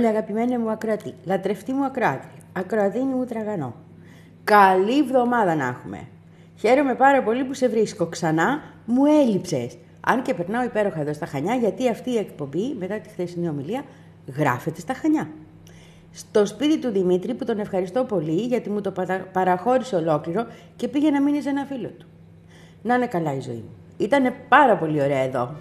Πολύ αγαπημένη μου ακροατή, λατρευτή μου ακροάτη, ακροατίνη μου τραγανό. Καλή εβδομάδα να έχουμε. Χαίρομαι πάρα πολύ που σε βρίσκω ξανά, μου έλειψες. Αν και περνάω υπέροχα εδώ στα Χανιά, γιατί αυτή η εκπομπή, μετά τη χθεσινή ομιλία, γράφεται στα Χανιά. Στο σπίτι του Δημήτρη, που τον ευχαριστώ πολύ, γιατί μου το παραχώρησε ολόκληρο και πήγε να μείνει σε ένα φίλο του. Να είναι καλά η ζωή μου. Ήτανε πάρα πολύ ωραία εδώ.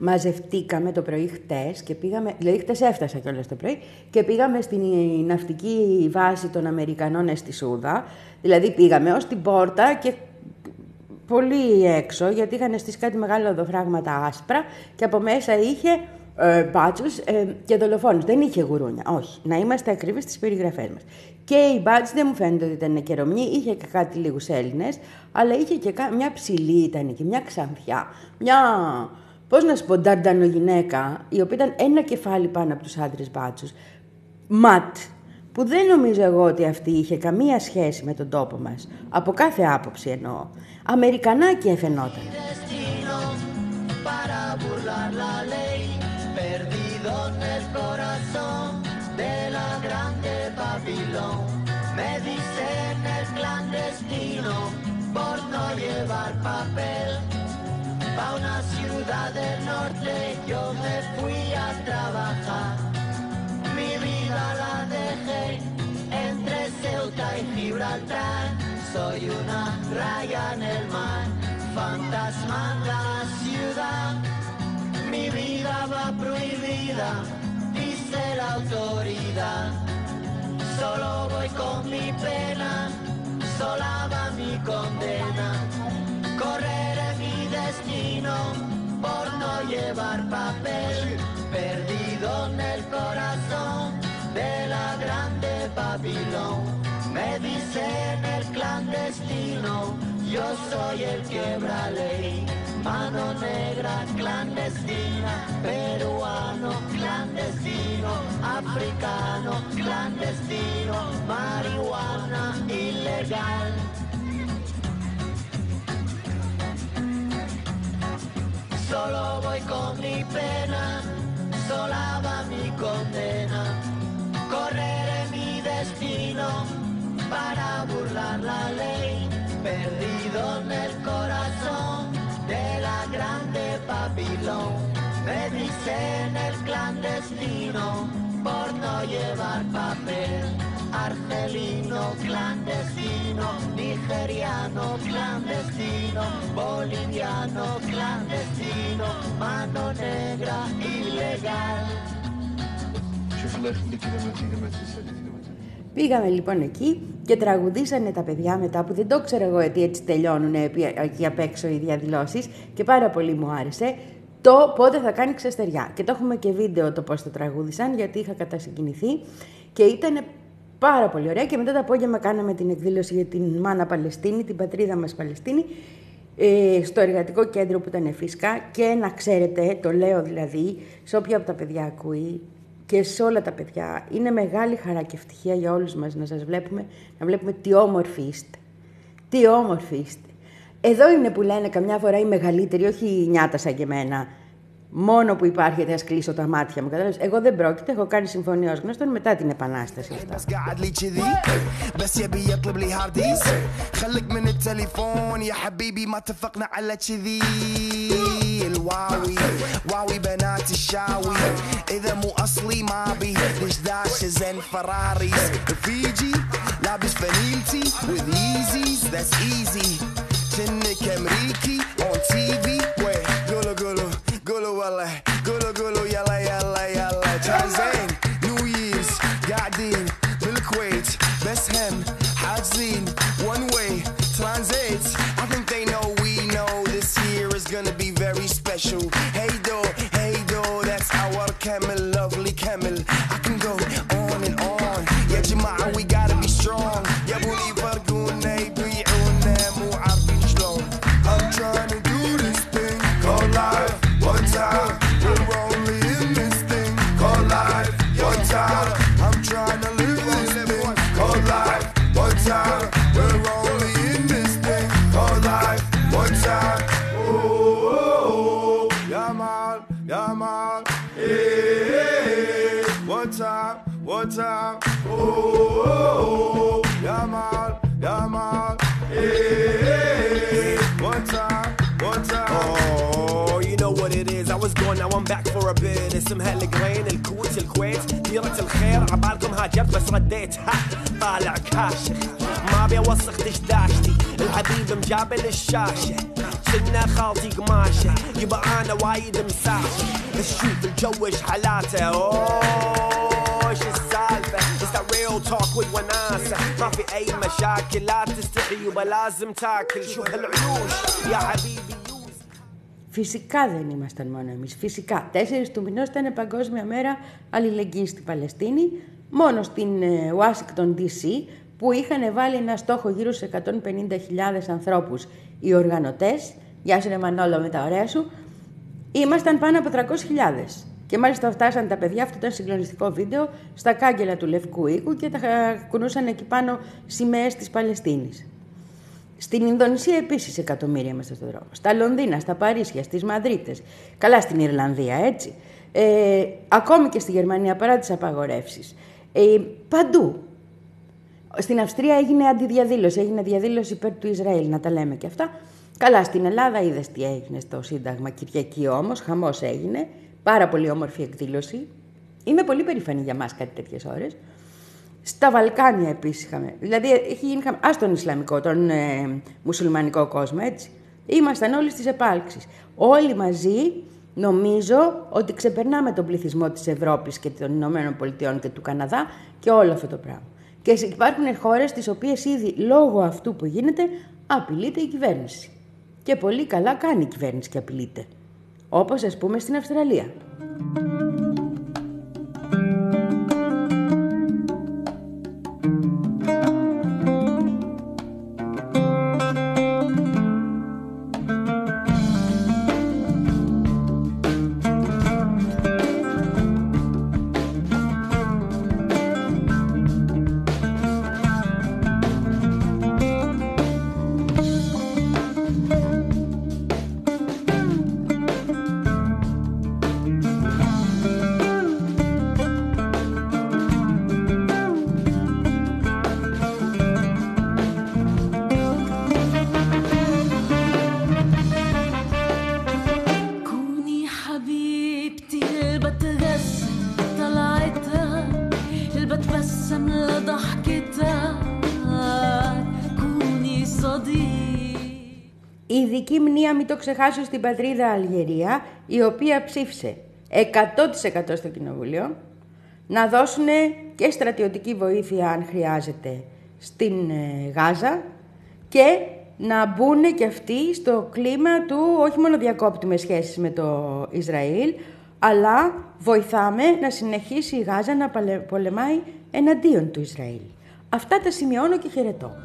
Μαζευτήκαμε το πρωί χτες και πήγαμε, δηλαδή χτες έφτασα κιόλας το πρωί και πήγαμε στην ναυτική βάση των Αμερικανών στη Σούδα. Δηλαδή πήγαμε ως την πόρτα και πολύ έξω, γιατί είχαν στήσει κάτι μεγάλα οδοφράγματα άσπρα και από μέσα είχε ε, μπάτσους ε, και δολοφόνους. Δεν είχε γουρούνια, όχι. Να είμαστε ακριβείς στις περιγραφές μας. Και οι μπάτσοι δεν μου φαίνεται ότι ήταν καιρομνή, είχε και κάτι λίγους Έλληνες, αλλά είχε και μια ψηλή ήταν και μια ξανθιά, μια Πώς να σου πω, νταρντανο γυναίκα, η οποία ήταν ένα κεφάλι πάνω από τους άντρες μπάτσους, ματ, που δεν νομίζω εγώ ότι αυτή είχε καμία σχέση με τον τόπο μας. Από κάθε άποψη εννοώ. Αμερικανάκι εφαινόταν. A una ciudad del norte yo me fui a trabajar. Mi vida la dejé entre Ceuta y Gibraltar. Soy una raya en el mar, fantasma en la ciudad. Mi vida va prohibida, dice la autoridad. Solo voy con mi pena, sola va mi condena. Correré por no llevar papel, perdido en el corazón de la grande Babilón. Me dicen el clandestino, yo soy el quebra ley. Mano negra clandestina, peruano clandestino, africano clandestino, marihuana ilegal. Solo voy con mi pena, sola va mi condena. Correré mi destino para burlar la ley, perdido en el corazón de la grande Babilón. Me dicen el clandestino por no llevar papel argelino clandestino, nigeriano clandestino, boliviano clandestino, mano negra ilegal. Πήγαμε λοιπόν εκεί και τραγουδήσανε τα παιδιά μετά που δεν το ξέρω εγώ ότι έτσι τελειώνουν εκεί απ' έξω οι διαδηλώσεις και πάρα πολύ μου άρεσε το πότε θα κάνει ξεστεριά. Και το έχουμε και βίντεο το πώς το τραγούδησαν γιατί είχα κατασυγκινηθεί και ήταν Πάρα πολύ ωραία και μετά το απόγευμα κάναμε την εκδήλωση για την Μάνα Παλαιστίνη, την πατρίδα μας Παλαιστίνη, ε, στο εργατικό κέντρο που ήταν φυσικά και να ξέρετε, το λέω δηλαδή, σε όποια από τα παιδιά ακούει και σε όλα τα παιδιά, είναι μεγάλη χαρά και ευτυχία για όλους μας να σας βλέπουμε, να βλέπουμε τι όμορφοι είστε. Τι όμορφοι είστε. Εδώ είναι που λένε καμιά φορά οι μεγαλύτεροι, όχι η νιάτα σαν και εμένα, Μόνο που υπάρχει θα κλείσω τα μάτια μου. Κατάλαβες. Εγώ δεν πρόκειται, έχω κάνει συμφωνία ω γνωστόν μετά την Επανάσταση αυτά. الواوي واوي بنات الشاوي اذا مو اصلي ما بي ليش داشز فراريز فيجي لابس فانيلتي with easies that's easy كنك امريكي on TV walla, golo golo yalla yalla yalla. Tanzan, New Year's, Garden, Milk Weight, Best Hem, Hadzin, One Way, Transit. I think they know we know this year is gonna be very special. Hey door, hey door, that's our camel, lovely camel. One time. Oh, oh, oh, yeah, man, yeah, man. Hey, hey, hey. One time, one time. Oh, you know what it is. I was gone, now I'm back for a bit. اسمها الجرين الكوت الكويت ديرة الخير عبالكم هاجرت بس رديت ها طالع كاشخ ما ابي اوسخ دشداشتي الحبيب مجابل الشاشة سنة خالتي قماشة يبقى أنا وايد مساشة بس شوف الجو حالاته اوه ايش السالفة It's that real talk with وناسة ما في اي مشاكل لا تستحي يبقى لازم تاكل شوف هالعيوش يا حبيبي يوز Φυσικά δεν ήμασταν μόνο εμείς. Φυσικά. 4 του μηνός ήταν Παγκόσμια Μέρα Αλληλεγγύης στην Παλαιστίνη. Μόνο στην ε, Washington DC που είχαν βάλει ένα στόχο γύρω στους 150.000 ανθρώπους οι οργανωτές. Γεια σου ρε Μανώλο με τα ωραία σου. Ήμασταν πάνω από 300.000. Και μάλιστα φτάσαν τα παιδιά, αυτό ήταν συγκλονιστικό βίντεο, στα κάγκελα του Λευκού Οίκου και τα κουνούσαν εκεί πάνω σημαίες της Παλαιστίνης. Στην Ινδονησία επίσης εκατομμύρια είμαστε στον δρόμο. Στα Λονδίνα, στα Παρίσια, στις Μαδρίτες. Καλά στην Ιρλανδία, έτσι. Ε, ακόμη και στη Γερμανία παρά τις απαγορεύσεις. Ε, παντού. Στην Αυστρία έγινε αντιδιαδήλωση, έγινε διαδήλωση υπέρ του Ισραήλ, να τα λέμε και αυτά. Καλά, στην Ελλάδα είδες τι έγινε στο Σύνταγμα Κυριακή όμως, χαμός έγινε. Πάρα πολύ όμορφη εκδήλωση. Είμαι πολύ περήφανη για μας κάτι τέτοιες ώρες. Στα Βαλκάνια επίσης είχαμε. Δηλαδή, έχει γίνει. χαμα- Ας τον Ισλαμικό, τον ε, μουσουλμανικό κόσμο, έτσι. Ήμασταν όλοι στις επάλξεις. Όλοι μαζί νομίζω ότι ξεπερνάμε τον πληθυσμό της Ευρώπης και των Ηνωμένων Πολιτειών και του Καναδά και όλο αυτό το πράγμα. Και σε- υπάρχουν χώρες τις οποίες ήδη λόγω αυτού που γίνεται απειλείται η κυβέρνηση. Και πολύ καλά κάνει η κυβέρνηση και απειλείται. Όπως ας πούμε στην Αυστραλία. Ειδική μνήμα, μην το ξεχάσω, στην πατρίδα Αλγερία, η οποία ψήφισε 100% στο Κοινοβούλιο να δώσουν και στρατιωτική βοήθεια, αν χρειάζεται, στην ε, Γάζα και να μπουν και αυτοί στο κλίμα του όχι μόνο διακόπτουμε σχέσεις με το Ισραήλ, αλλά βοηθάμε να συνεχίσει η Γάζα να παλε- πολεμάει εναντίον του Ισραήλ. Αυτά τα σημειώνω και χαιρετώ.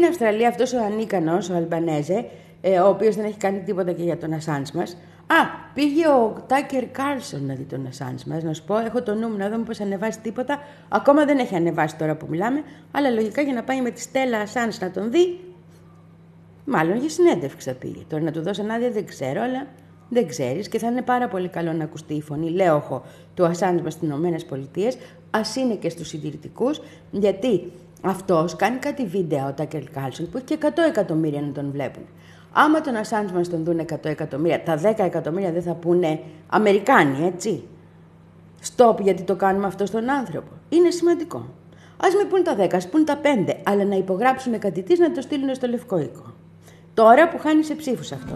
Στην Αυστραλία αυτός ο ανίκανος, ο Αλμπανέζε, ε, ο οποίος δεν έχει κάνει τίποτα και για τον Ασάντζ μας. Α, πήγε ο Τάκερ Κάρλσον να δει τον Ασάντζ μας, να σου πω, έχω το νου μου να δω μήπως ανεβάσει τίποτα. Ακόμα δεν έχει ανεβάσει τώρα που μιλάμε, αλλά λογικά για να πάει με τη Στέλλα Ασάντζ να τον δει, μάλλον για συνέντευξη θα πήγε. Τώρα να του δώσουν άδεια δεν ξέρω, αλλά δεν ξέρεις και θα είναι πάρα πολύ καλό να ακουστεί η φωνή, λέω εγώ, του Ασάντζ μας στις Ηνωμένες Πολιτείες, ας είναι και στους συντηρητικούς, γιατί αυτός κάνει κάτι βίντεο, ο Τάκερ Κάλσον, που έχει και 100 εκατομμύρια να τον βλέπουν. Άμα τον Ασάντς μας τον δουν 100 εκατομμύρια, τα 10 εκατομμύρια δεν θα πούνε Αμερικάνοι, έτσι. Στοπ γιατί το κάνουμε αυτό στον άνθρωπο. Είναι σημαντικό. Α μην πούν τα 10, ας πούν τα 5, αλλά να υπογράψουν κάτι τη να το στείλουν στο Λευκό Οίκο. Τώρα που χάνει σε ψήφους αυτό.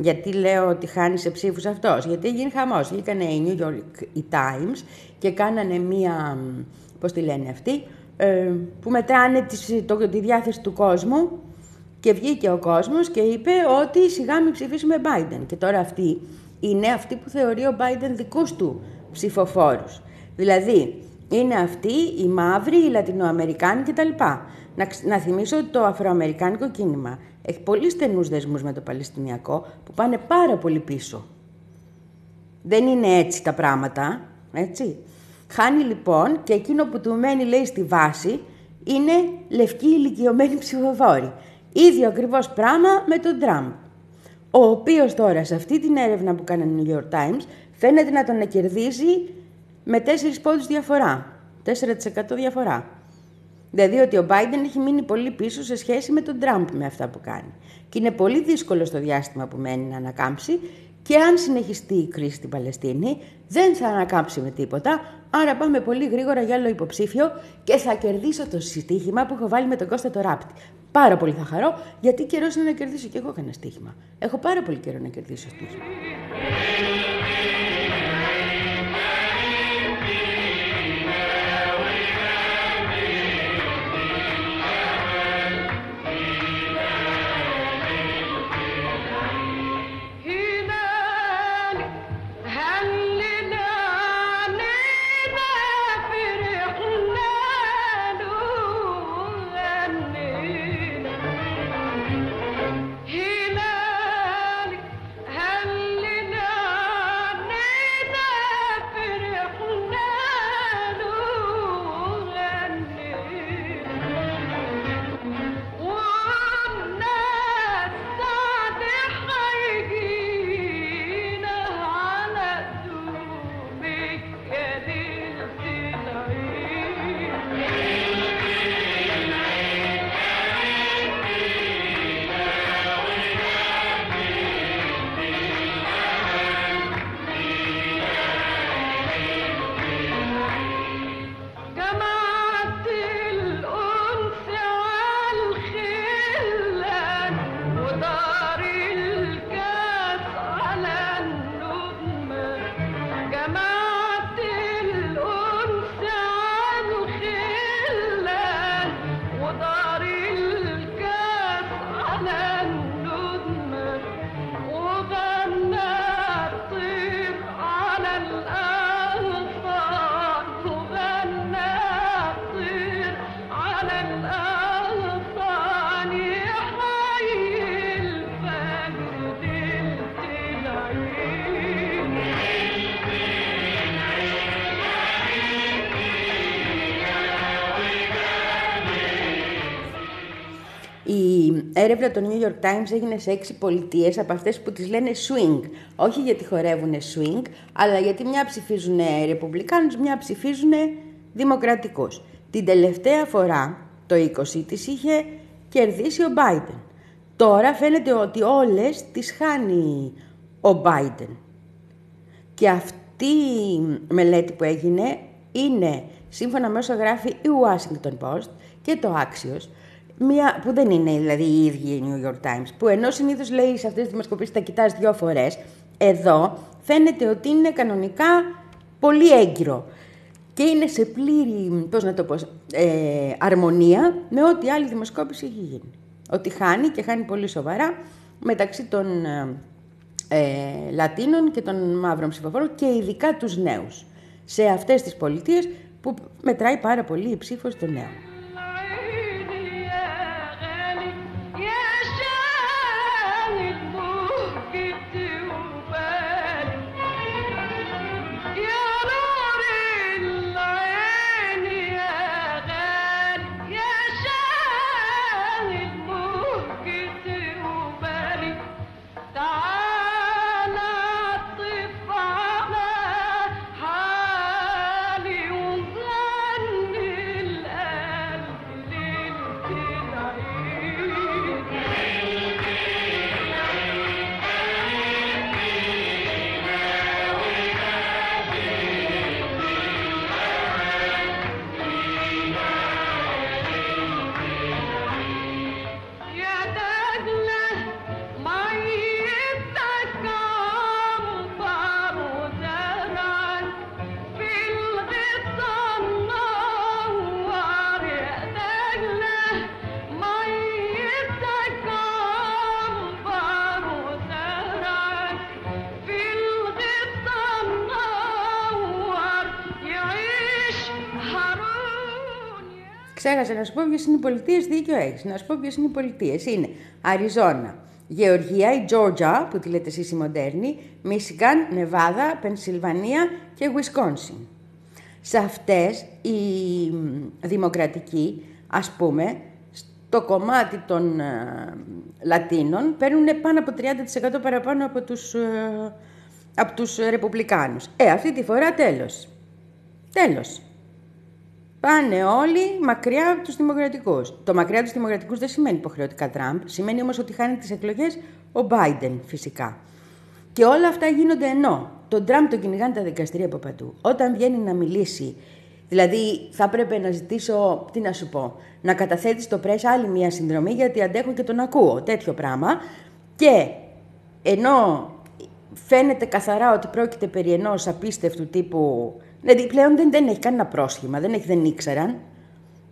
Γιατί λέω ότι χάνει σε ψήφους αυτός. Γιατί γίνει χαμός. Βγήκανε οι New York οι Times και κάνανε μία, πώς τη λένε αυτή, ε, που μετράνε τις, το, τη διάθεση του κόσμου και βγήκε ο κόσμος και είπε ότι σιγά μην ψηφίσουμε Biden. Και τώρα αυτή είναι αυτή που θεωρεί ο Biden δικούς του ψηφοφόρους. Δηλαδή, είναι αυτοί οι μαύροι, οι Λατινοαμερικάνοι κτλ. Να, ξ- να θυμίσω ότι το Αφροαμερικάνικο κίνημα έχει πολύ στενούς δεσμούς με το Παλαιστινιακό που πάνε πάρα πολύ πίσω. Δεν είναι έτσι τα πράγματα, έτσι. Χάνει λοιπόν και εκείνο που του μένει λέει στη βάση είναι λευκοί ηλικιωμένοι ψηφοφόροι. Ίδιο ακριβώς πράγμα με τον Τραμπ. Ο οποίος τώρα σε αυτή την έρευνα που κάνει το New York Times φαίνεται να τον κερδίζει με 4 πόντους διαφορά. 4% διαφορά. Δηλαδή ότι ο Biden έχει μείνει πολύ πίσω σε σχέση με τον Τραμπ με αυτά που κάνει. Και είναι πολύ δύσκολο στο διάστημα που μένει να ανακάμψει και αν συνεχιστεί η κρίση στην Παλαιστίνη δεν θα ανακάμψει με τίποτα. Άρα πάμε πολύ γρήγορα για άλλο υποψήφιο και θα κερδίσω το στοίχημα που έχω βάλει με τον Κώστα το Ράπτη. Πάρα πολύ θα χαρώ γιατί καιρός είναι να κερδίσω και εγώ κανένα στοίχημα. Έχω πάρα πολύ καιρό να κερδίσω στοίχημα. Έρευνα του New York Times έγινε σε έξι πολιτείες από αυτές που τις λένε swing. Όχι γιατί χορεύουν swing, αλλά γιατί μια ψηφίζουν ρεπουμπλικάνους, μια ψηφίζουν δημοκρατικούς. Την τελευταία φορά, το 20, τις είχε κερδίσει ο Biden. Τώρα φαίνεται ότι όλες τις χάνει ο Biden. Και αυτή η μελέτη που έγινε είναι, σύμφωνα με όσα γράφει η Washington Post και το Axios, μια, που δεν είναι δηλαδή οι ίδιοι οι New York Times, που ενώ συνήθως λέει σε αυτές τις δημοσκοπήσεις τα κοιτάς δύο φορές, εδώ φαίνεται ότι είναι κανονικά πολύ έγκυρο και είναι σε πλήρη, πώς να το πω, ε, αρμονία με ό,τι άλλη δημοσκόπηση έχει γίνει. Ότι χάνει και χάνει πολύ σοβαρά μεταξύ των ε, ε, Λατίνων και των μαύρων ψηφοφόρων και ειδικά τους νέους. Σε αυτές τις πολιτείες που μετράει πάρα πολύ η ψήφος των νέων. Ξέχασα να σου πω ποιες είναι οι πολιτείες, δίκιο έχεις. Να σου πω ποιες είναι οι πολιτείες. Είναι Αριζόνα, Γεωργία, η Τζόρτζα, που τη λέτε εσείς η μοντέρνη, Μίσιγκαν, Νεβάδα, Πενσιλβανία και Wisconsin. Σε αυτές οι μ, δημοκρατικοί, ας πούμε, στο κομμάτι των ε, Λατίνων παίρνουν πάνω από 30% παραπάνω από τους, ε, από τους Ρεπουμπλικάνους. Ε, αυτή τη φορά τέλος. Τέλος. Πάνε όλοι μακριά από τους δημοκρατικούς. Το μακριά από τους δημοκρατικούς δεν σημαίνει υποχρεωτικά Τραμπ, σημαίνει όμως ότι χάνει τις εκλογές ο Biden φυσικά. Και όλα αυτά γίνονται ενώ τον Τραμπ τον κυνηγάνε τα δικαστήρια από παντού. Όταν βγαίνει να μιλήσει, δηλαδή θα έπρεπε να ζητήσω, τι να σου πω, να καταθέτεις στο πρέσ άλλη μία συνδρομή γιατί αντέχω και τον ακούω, τέτοιο πράγμα. Και ενώ φαίνεται καθαρά ότι πρόκειται περί ενός απίστευτου τύπου... Δηλαδή πλέον δεν, δεν έχει κανένα πρόσχημα, δεν, έχει, δεν ήξεραν.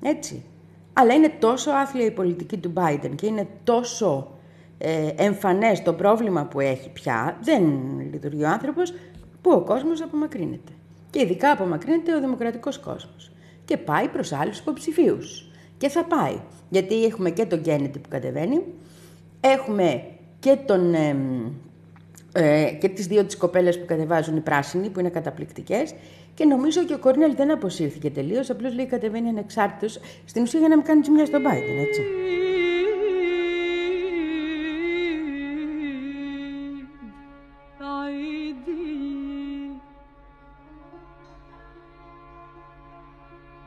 Έτσι. Αλλά είναι τόσο άθλια η πολιτική του Biden και είναι τόσο ε, εμφανές το πρόβλημα που έχει πια, δεν λειτουργεί ο άνθρωπος, που ο κόσμος απομακρύνεται. Και ειδικά απομακρύνεται ο δημοκρατικός κόσμος. Και πάει προς άλλους υποψηφίους. Και θα πάει. Γιατί έχουμε και τον Κέννετι που κατεβαίνει, έχουμε και, τον, εμ, ε, και τις δύο τις κοπέλες που κατεβάζουν οι πράσινοι, που είναι καταπληκτικές, και νομίζω και ο Κορνέλ δεν αποσύρθηκε τελείω, απλώ λέει κατεβαίνει ανεξάρτητο. Στην ουσία για να μην κάνει ζημιά στον Biden, έτσι. عيدي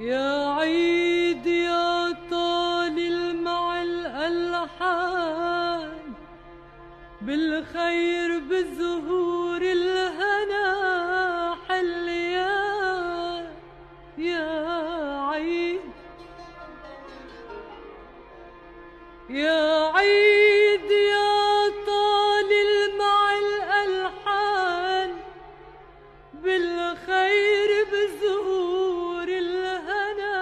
يا عيد يا طالل مع الألحان بالخير بالزهور يا عيد يا طالل مع الألحان بالخير بالزهور الهنا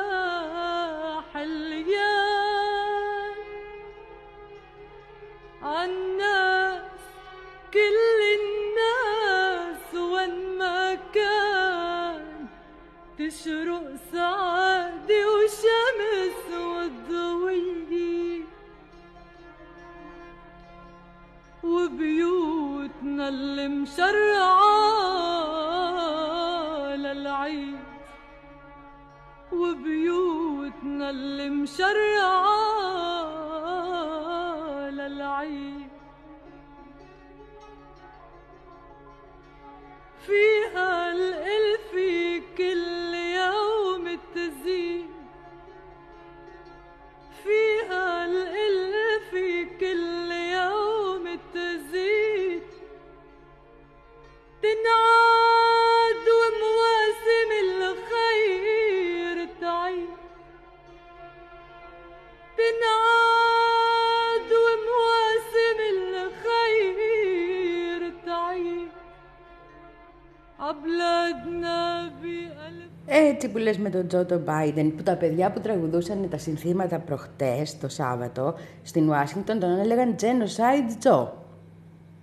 حليان. عالناس كل الناس وين ما كان تشرق سعادة وبيوتنا اللي مشرعة للعيد وبيوتنا اللي مشرعة للعيد. فيها الألف كل يوم تزيد. فيها الألف كل تنعاد ومواسم الخير تعيد تنعاد ومواسم الخير تعيد عبلادنا بألف Έτσι που λες με τον Τζο τον Biden, που τα παιδιά που τραγουδούσαν τα συνθήματα προχτές, το Σάββατο, στην Ουάσιγκτον, τον έλεγαν Genocide Joe.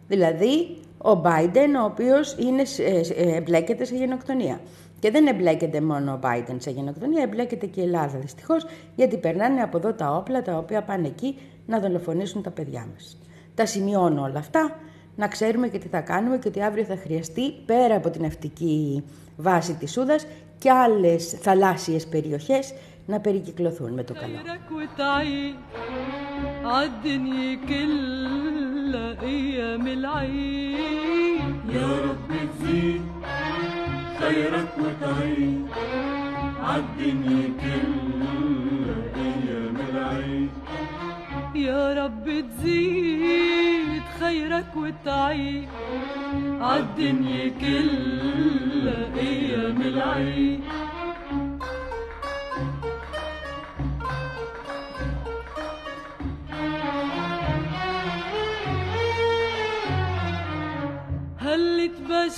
Δηλαδή, ο Biden, ο οποίος είναι, ε, ε, εμπλέκεται σε γενοκτονία. Και δεν εμπλέκεται μόνο ο Biden σε γενοκτονία, εμπλέκεται και η Ελλάδα δυστυχώς, γιατί περνάνε από εδώ τα όπλα τα οποία πάνε εκεί να δολοφονήσουν τα παιδιά μας. Τα σημειώνω όλα αυτά, να ξέρουμε και τι θα κάνουμε και ότι αύριο θα χρειαστεί πέρα από την ναυτική βάση της Σούδας και άλλες θαλάσσιες περιοχές να περικυκλωθούν με το καλό. كلها أيام العيد يا رب تزيد خيرك وتعيد عالدنيا كلها أيام العيد يا رب تزيد خيرك وتعيد عالدنيا كلها أيام العيد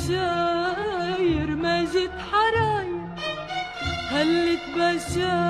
بشاير ماجد حراير هلت بشاير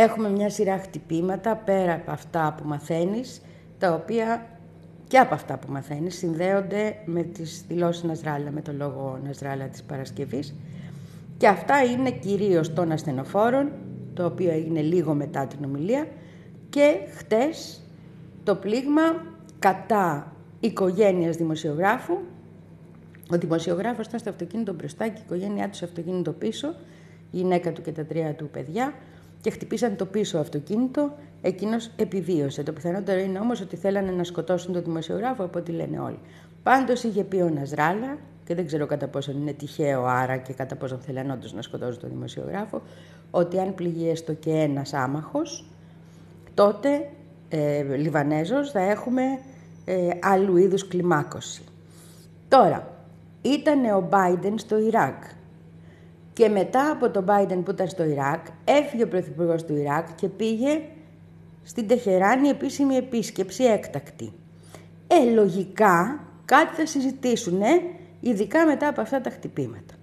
Έχουμε μια σειρά χτυπήματα πέρα από αυτά που μαθαίνεις, τα οποία και από αυτά που μαθαίνεις συνδέονται με τις δηλώσεις Ναζράλα, με το λόγο Ναζράλα της Παρασκευής. Και αυτά είναι κυρίως των ασθενοφόρων, το οποίο έγινε λίγο μετά την ομιλία, και χτες το πλήγμα κατά οικογένειας δημοσιογράφου. Ο δημοσιογράφος ήταν στο αυτοκίνητο μπροστά και η οικογένειά του στο αυτοκίνητο πίσω, η γυναίκα του και τα τρία του παιδιά, και χτυπήσαν το πίσω αυτοκίνητο. Εκείνος επιβίωσε. Το πιθανότερο είναι όμως ότι θέλανε να σκοτώσουν τον δημοσιογράφο, από ό,τι λένε όλοι. Πάντως είχε πει ο Ναζράλα, και δεν ξέρω κατά πόσο είναι τυχαίο άρα και κατά πόσο θέλανε όντως να σκοτώσουν τον δημοσιογράφο, ότι αν πληγεί έστω και ένας άμαχος, τότε ε, Λιβανέζος θα έχουμε ε, άλλου είδους κλιμάκωση. Τώρα, ήταν ο Biden στο Ιράκ και μετά από τον Biden που ήταν στο Ιράκ, έφυγε ο Πρωθυπουργός του Ιράκ και πήγε στην Τεχεράνη επίσημη επίσκεψη έκτακτη. Ε, λογικά κάτι θα συζητήσουν, ειδικά μετά από αυτά τα χτυπήματα.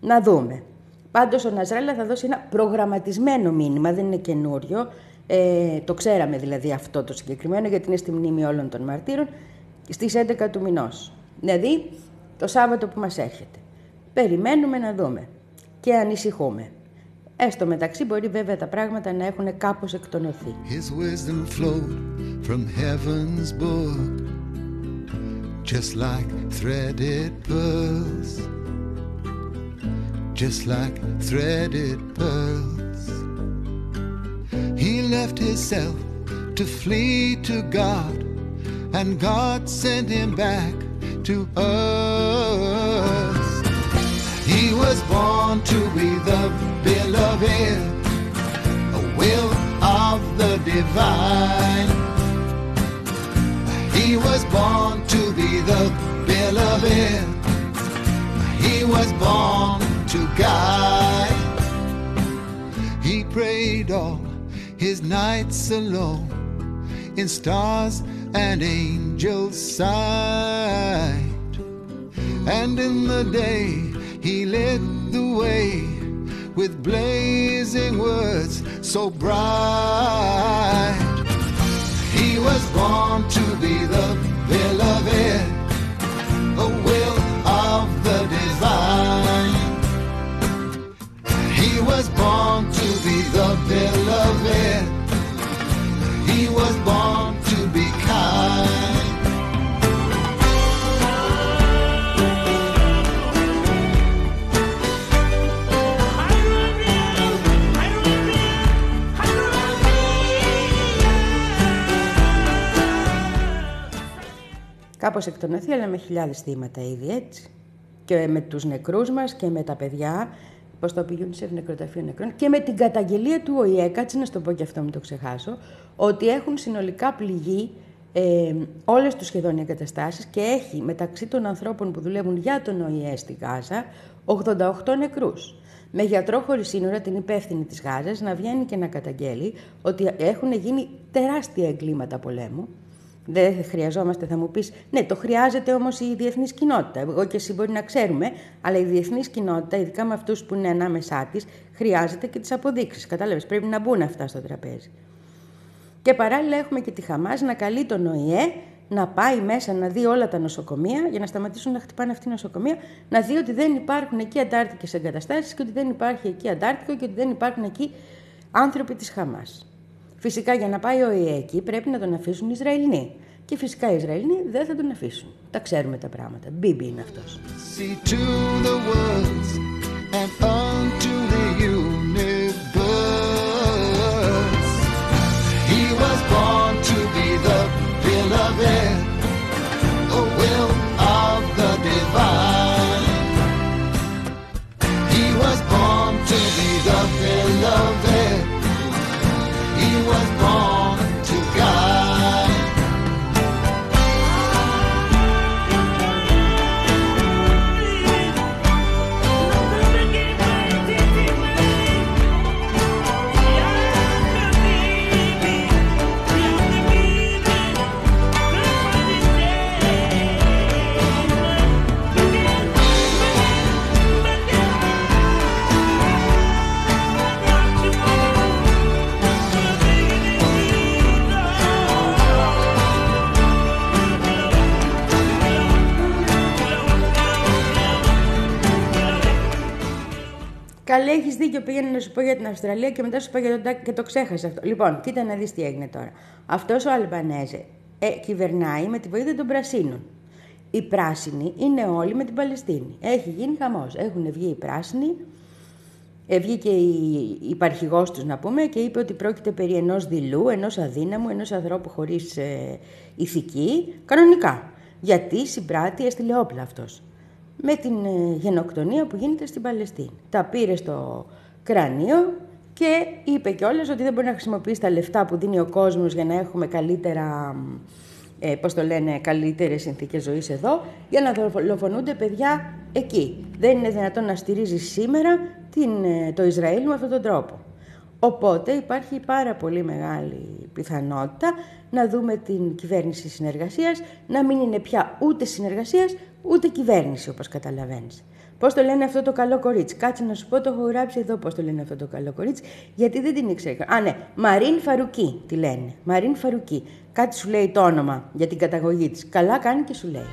Να δούμε. Πάντως ο Ναζρέλα θα δώσει ένα προγραμματισμένο μήνυμα, δεν είναι καινούριο. Ε, το ξέραμε δηλαδή αυτό το συγκεκριμένο, γιατί είναι στη μνήμη όλων των μαρτύρων, στις 11 του μηνός. Δηλαδή, το Σάββατο που μας έρχεται. Περιμένουμε να δούμε και ανησυχούμε. Έστω μεταξύ μπορεί βέβαια τα πράγματα να έχουν κάπως εκτονωθεί. His wisdom flowed from heaven's book, just like threaded pearls, just like threaded pearls. He left himself to flee to God, and God sent him back to earth. He was born to be the beloved, a will of the divine. He was born to be the beloved. He was born to guide. He prayed all his nights alone in stars and angels' sight. And in the day he led the way with blazing words so bright. He was born to be the beloved, a will of the divine. He was born to be the beloved. He was born Κάπως εκτονωθεί, αλλά με χιλιάδες θύματα ήδη, έτσι. Και με τους νεκρούς μας και με τα παιδιά, πώς το πηγαίνουν σε νεκροταφείο νεκρών, και με την καταγγελία του ΟΗΕ, κάτσε να σου το πω και αυτό, μην το ξεχάσω, ότι έχουν συνολικά πληγεί ε, όλες τους σχεδόν οι εγκαταστάσεις και έχει μεταξύ των ανθρώπων που δουλεύουν για τον ΟΗΕ στη Γάζα 88 νεκρούς. Με γιατρό χωρίς σύνορα την υπεύθυνη της Γάζας να βγαίνει και να καταγγέλει ότι έχουν γίνει τεράστια εγκλήματα πολέμου δεν χρειαζόμαστε, θα μου πεις, ναι, το χρειάζεται όμως η διεθνής κοινότητα. Εγώ και εσύ μπορεί να ξέρουμε, αλλά η διεθνής κοινότητα, ειδικά με αυτούς που είναι ανάμεσά της, χρειάζεται και τις αποδείξεις. Κατάλαβες, πρέπει να μπουν αυτά στο τραπέζι. Και παράλληλα έχουμε και τη Χαμάς να καλεί τον ΟΗΕ να πάει μέσα να δει όλα τα νοσοκομεία, για να σταματήσουν να χτυπάνε αυτή η νοσοκομεία, να δει ότι δεν υπάρχουν εκεί αντάρτικες εγκαταστάσεις και ότι δεν υπάρχει εκεί αντάρτικο και ότι δεν υπάρχουν εκεί άνθρωποι της Χαμάς. Φυσικά για να πάει ο ΙΕ εκεί πρέπει να τον αφήσουν οι Ισραηλοί. και φυσικά οι Ισραηλοί δεν θα τον αφήσουν. Τα ξέρουμε τα πράγματα. Μπίμπι είναι αυτός. Καλή, έχεις δίκιο. Πήγαινε να σου πω για την Αυστραλία και μετά σου πω για τον Τάκη και το ξέχασα αυτό. Λοιπόν, κοίτα να δεις τι έγινε τώρα. Αυτός ο Αλμπανέζε ε, κυβερνάει με τη βοήθεια των Πρασίνων. Οι πράσινοι είναι όλοι με την Παλαιστίνη. Έχει γίνει χαμός. Έχουν βγει οι πράσινοι, ε, βγήκε η υπαρχηγός τους να πούμε και είπε ότι πρόκειται περί ενός δειλού, ενός αδύναμου, ενός ανθρώπου χωρίς ε, ηθική, κανονικά. Γιατί συμπράττει, έστειλε όπλα αυτός. Με την ε, γενοκτονία που γίνεται στην Παλαιστίνη. Τα πήρε στο κρανίο και είπε κιόλας ότι δεν μπορεί να χρησιμοποιήσει τα λεφτά που δίνει ο κόσμος για να έχουμε καλύτερα, ε, πώς το λένε, καλύτερες συνθήκες ζωής εδώ, για να δολοφονούνται παιδιά εκεί. Δεν είναι δυνατόν να στηρίζει σήμερα την, ε, το Ισραήλ με αυτόν τον τρόπο. Οπότε υπάρχει πάρα πολύ μεγάλη πιθανότητα να δούμε την κυβέρνηση συνεργασίας να μην είναι πια ούτε συνεργασίας ούτε κυβέρνηση όπως καταλαβαίνεις. Πώς το λένε αυτό το καλό κορίτσι. Κάτσε να σου πω, το έχω γράψει εδώ πώς το λένε αυτό το καλό κορίτσι, γιατί δεν την ήξερα. Α, ναι, Μαρίν Φαρουκή τη λένε. Μαρίν Φαρουκή. Κάτι σου λέει το όνομα για την καταγωγή της. Καλά κάνει και σου λέει.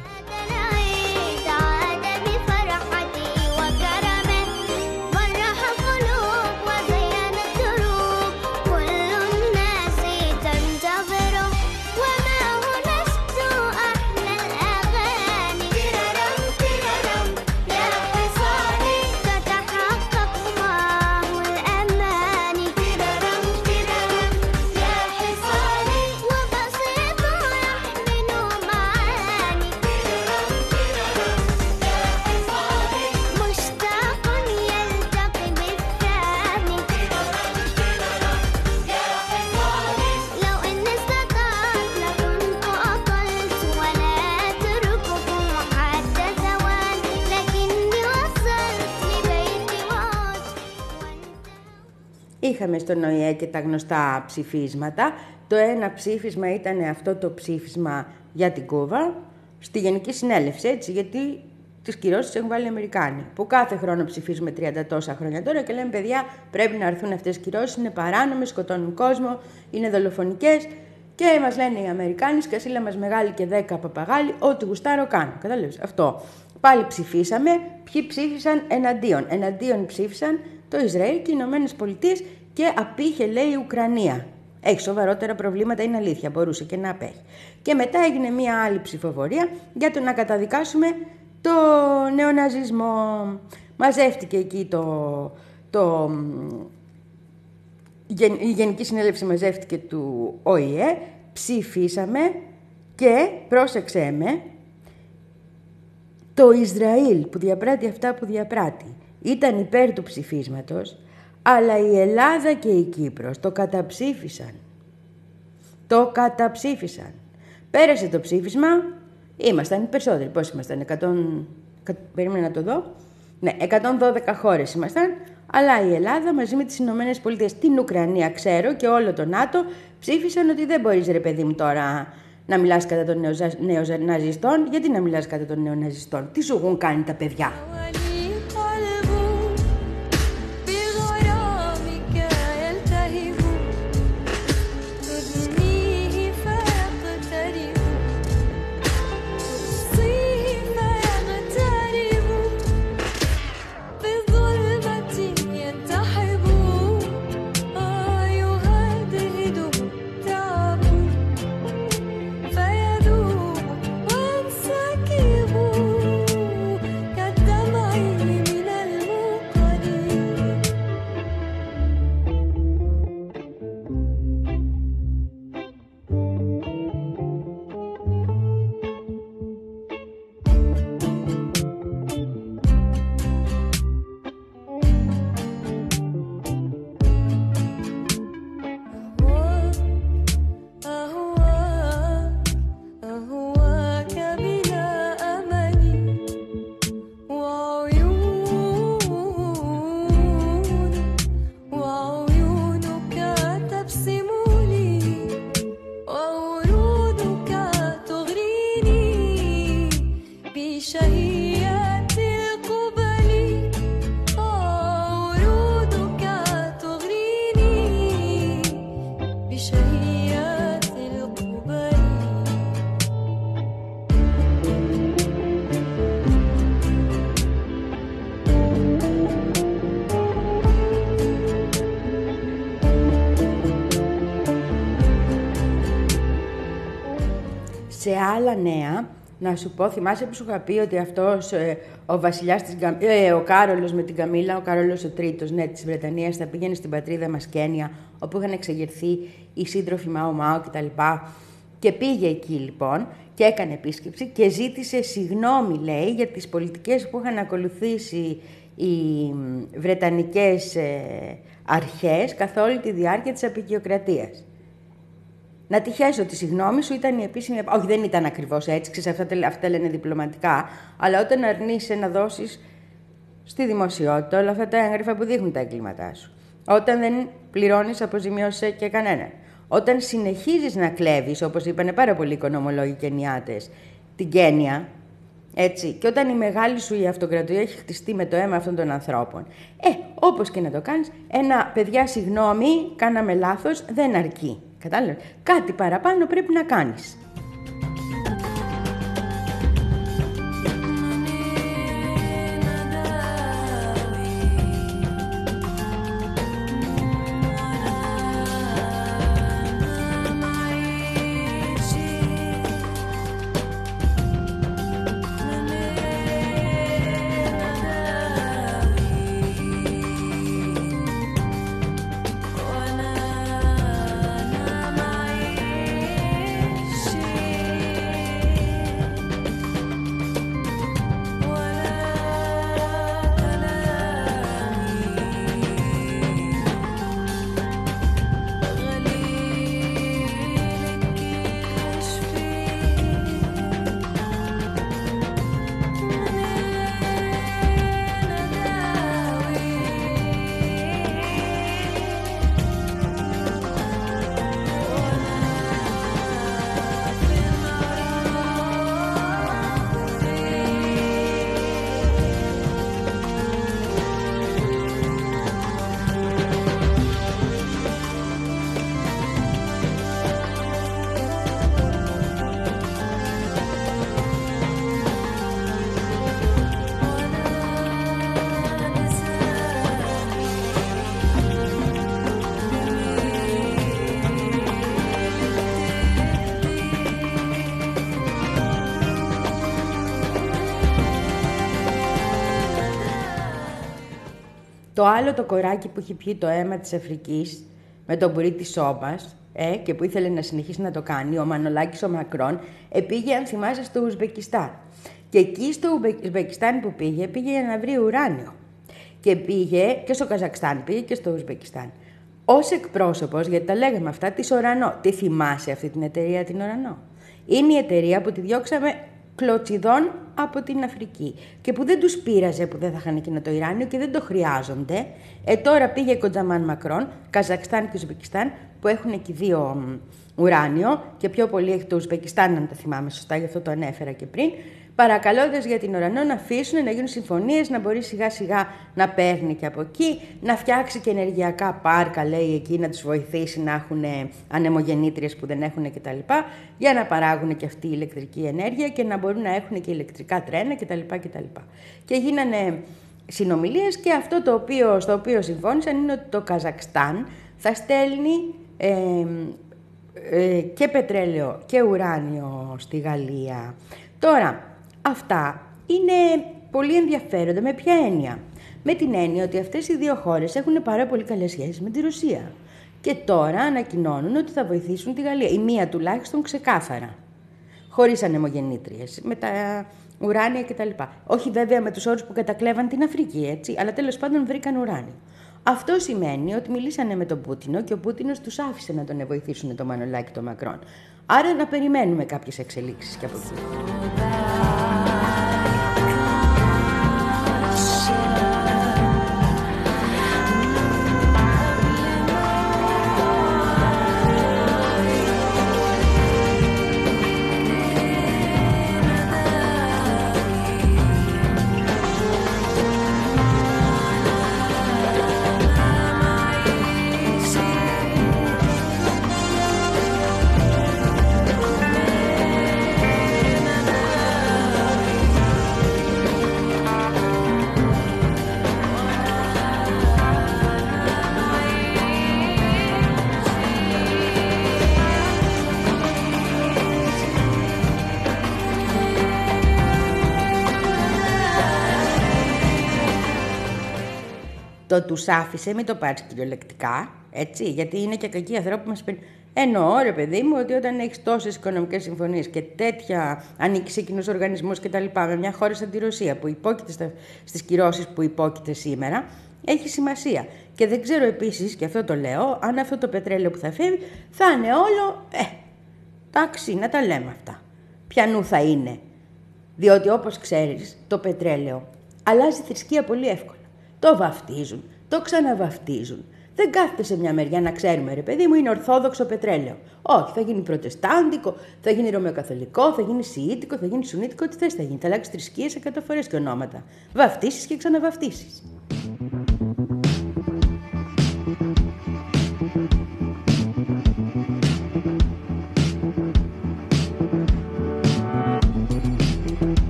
Είχαμε στον ΟΗΕ και τα γνωστά ψηφίσματα. Το ένα ψήφισμα ήταν αυτό το ψήφισμα για την Κούβα, στη Γενική Συνέλευση, έτσι, γιατί τις κυρώσεις έχουν βάλει οι Αμερικάνοι. Που κάθε χρόνο ψηφίζουμε 30 τόσα χρόνια τώρα και λέμε: Παιδιά, πρέπει να έρθουν αυτές οι κυρώσεις. Είναι παράνομες, σκοτώνουν κόσμο, είναι δολοφονικές. Και μας λένε οι Αμερικάνοι, σκασίλα μας μεγάλη και 10 παπαγάλοι, ό,τι γουστάρω κάνω. Κατάλαβε αυτό. Πάλι ψηφίσαμε. Ποιοι ψήφισαν; Εναντίον. Εναντίον ψήφισαν το Ισραήλ και οι Ηνωμένες Πολιτείες και απήχε, λέει, η Ουκρανία. Έχει σοβαρότερα προβλήματα, είναι αλήθεια, μπορούσε και να απέχει. Και μετά έγινε μία άλλη ψηφοφορία για το να καταδικάσουμε το νεοναζισμό. Μαζεύτηκε εκεί το, το, Γεν- η Γενική Συνέλευση μαζεύτηκε του ΟΗΕ, ψηφίσαμε και, πρόσεξέ με, το Ισραήλ που διαπράττει αυτά που διαπράττει ήταν υπέρ του ψηφίσματος, αλλά η Ελλάδα και η Κύπρος το καταψήφισαν. Το καταψήφισαν. Πέρασε το ψήφισμα, ήμασταν οι περισσότεροι. Πώς ήμασταν, 100... κα- Περίμενα να το δω. Ναι, 112 χώρες ήμασταν, αλλά η Ελλάδα μαζί με τις Ηνωμένες Πολιτείες, την Ουκρανία ξέρω και όλο το ΝΑΤΟ ψήφισαν ότι δεν μπορείς ρε παιδί μου τώρα να μιλάς κατά των νεοζα- νεοναζιστών. Γιατί να μιλάς κατά των νεοναζιστών; Τι σου έχουν κάνει τα παιδιά; Να σου πω, θυμάσαι που σου είχα πει ότι αυτός ε, ο βασιλιάς της Γκαμ- ε, ο Κάρολος με την Καμίλα, ο Κάρολος ο τρίτος, ναι, της Βρετανίας, θα πήγαινε στην πατρίδα μας Κένια, όπου είχαν εξεγερθεί οι σύντροφοι Μάο Μάο κτλ. Και πήγε εκεί λοιπόν και έκανε επίσκεψη και ζήτησε συγνώμη, λέει, για τις πολιτικές που είχαν ακολουθήσει οι μ, Βρετανικές ε, αρχές καθ' όλη τη διάρκεια της απεικιοκρατίας. Να τυχαίσω ότι η συγγνώμη σου ήταν η επίσημη. Όχι, δεν ήταν ακριβώς έτσι, ξέρεις, αυτά, τα- αυτά λένε διπλωματικά. Αλλά όταν αρνείσαι να δώσεις στη δημοσιότητα όλα αυτά τα έγγραφα που δείχνουν τα εγκλήματά σου. Όταν δεν πληρώνεις αποζημιώσει και κανέναν. Όταν συνεχίζεις να κλέβεις, όπως είπαν πάρα πολλοί οικονομολόγοι και νιάτε, την Κένια, έτσι, και όταν η μεγάλη σου η αυτοκρατορία έχει χτιστεί με το αίμα αυτών των ανθρώπων. Ε, όπως και να το κάνεις, ένα παιδιά, συγγνώμη, κάναμε λάθος, δεν αρκεί. Κατάλαβε. Κάτι παραπάνω πρέπει να κάνεις. Το άλλο το κοράκι που είχε πιει το αίμα της Αφρικής με το μπουρί της σόμπας ε, και που ήθελε να συνεχίσει να το κάνει, ο Μανολάκης ο Μακρόν, επήγε, αν θυμάσαι, στο Ουζμπεκιστάν. Και εκεί στο Ουμπε- Ουζμπεκιστάν που πήγε, πήγε για να βρει ουράνιο. Και πήγε και στο Καζακστάν, πήγε και στο Ουζμπεκιστάν. Ως εκπρόσωπος, γιατί τα λέγαμε αυτά, της Ορανό. Τη θυμάσαι αυτή την εταιρεία, την Ορανό; Είναι η εταιρεία που τη διώξαμε κλωτσιδών από την Αφρική και που δεν τους πείραζε που δεν θα είχαν εκείνο το Ιράνιο και δεν το χρειάζονται. Ε, τώρα πήγε κοντζαμάν Μακρόν, Καζακστάν και Ουσμπεκιστάν που έχουν εκεί δύο μ, ουράνιο και πιο πολύ έχει το Ουσμπεκιστάν, αν τα θυμάμαι σωστά, γι' αυτό το ανέφερα και πριν, παρακαλώντας για την ουρανό να αφήσουν, να γίνουν συμφωνίες, να μπορεί σιγά σιγά να παίρνει και από εκεί, να φτιάξει και ενεργειακά πάρκα, λέει εκεί, να τους βοηθήσει να έχουν ε, ανεμογεννήτριες που δεν έχουν κτλ. Για να παράγουν και αυτή η ηλεκτρική ενέργεια και να μπορούν να έχουν και ηλεκτρικά τρένα κτλ. κτλ. Και γίνανε συνομιλίες και αυτό το οποίο, στο οποίο συμφώνησαν είναι ότι το Καζακστάν θα στέλνει ε, ε, και πετρέλαιο και ουράνιο στη Γαλλία. Τώρα, αυτά είναι πολύ ενδιαφέροντα. Με ποια έννοια; Με την έννοια ότι αυτές οι δύο χώρες έχουν πάρα πολύ καλές σχέσεις με τη Ρωσία. Και τώρα ανακοινώνουν ότι θα βοηθήσουν τη Γαλλία. Η μία τουλάχιστον ξεκάθαρα. Χωρίς ανεμογεννήτριες, με τα ουράνια κτλ. Όχι βέβαια με τους όρους που κατακλέβαν την Αφρική, έτσι, αλλά τέλος πάντων βρήκαν ουράνιο. Αυτό σημαίνει ότι μιλήσανε με τον Πούτινο και ο Πούτινος τους άφησε να τον βοηθήσουν το Μανολάκι το Μακρόν. Άρα να περιμένουμε κάποιες εξελίξεις και από εκεί. Το τους άφησε, μην το πάρεις κυριολεκτικά, έτσι, γιατί είναι και κακοί άνθρωποι που μας παίρνουν. Εννοώ, ρε παιδί μου, ότι όταν έχεις τόσες οικονομικές συμφωνίες και τέτοια ανήκει σε κοινού οργανισμούς κτλ. με μια χώρα σαν τη Ρωσία που υπόκειται στις κυρώσεις που υπόκειται σήμερα, έχει σημασία. Και δεν ξέρω επίσης, και αυτό το λέω, αν αυτό το πετρέλαιο που θα φύγει θα είναι όλο. Ε, εντάξει, να τα λέμε αυτά. Πιανού θα είναι. Διότι όπως ξέρεις, το πετρέλαιο αλλάζει θρησκεία πολύ εύκολα. Το βαφτίζουν, το ξαναβαφτίζουν. Δεν κάθεται σε μια μεριά να ξέρουμε, ρε παιδί μου, είναι ορθόδοξο πετρέλαιο. Όχι, θα γίνει προτεστάντικο, θα γίνει ρωμαιοκαθολικό, θα γίνει σιήτικο, θα γίνει σουνίτικο, ό,τι θες θα γίνει. Θα αλλάξεις θρησκείες εκατό φορές και ονόματα. Βαφτίσεις και ξαναβαφτίσεις.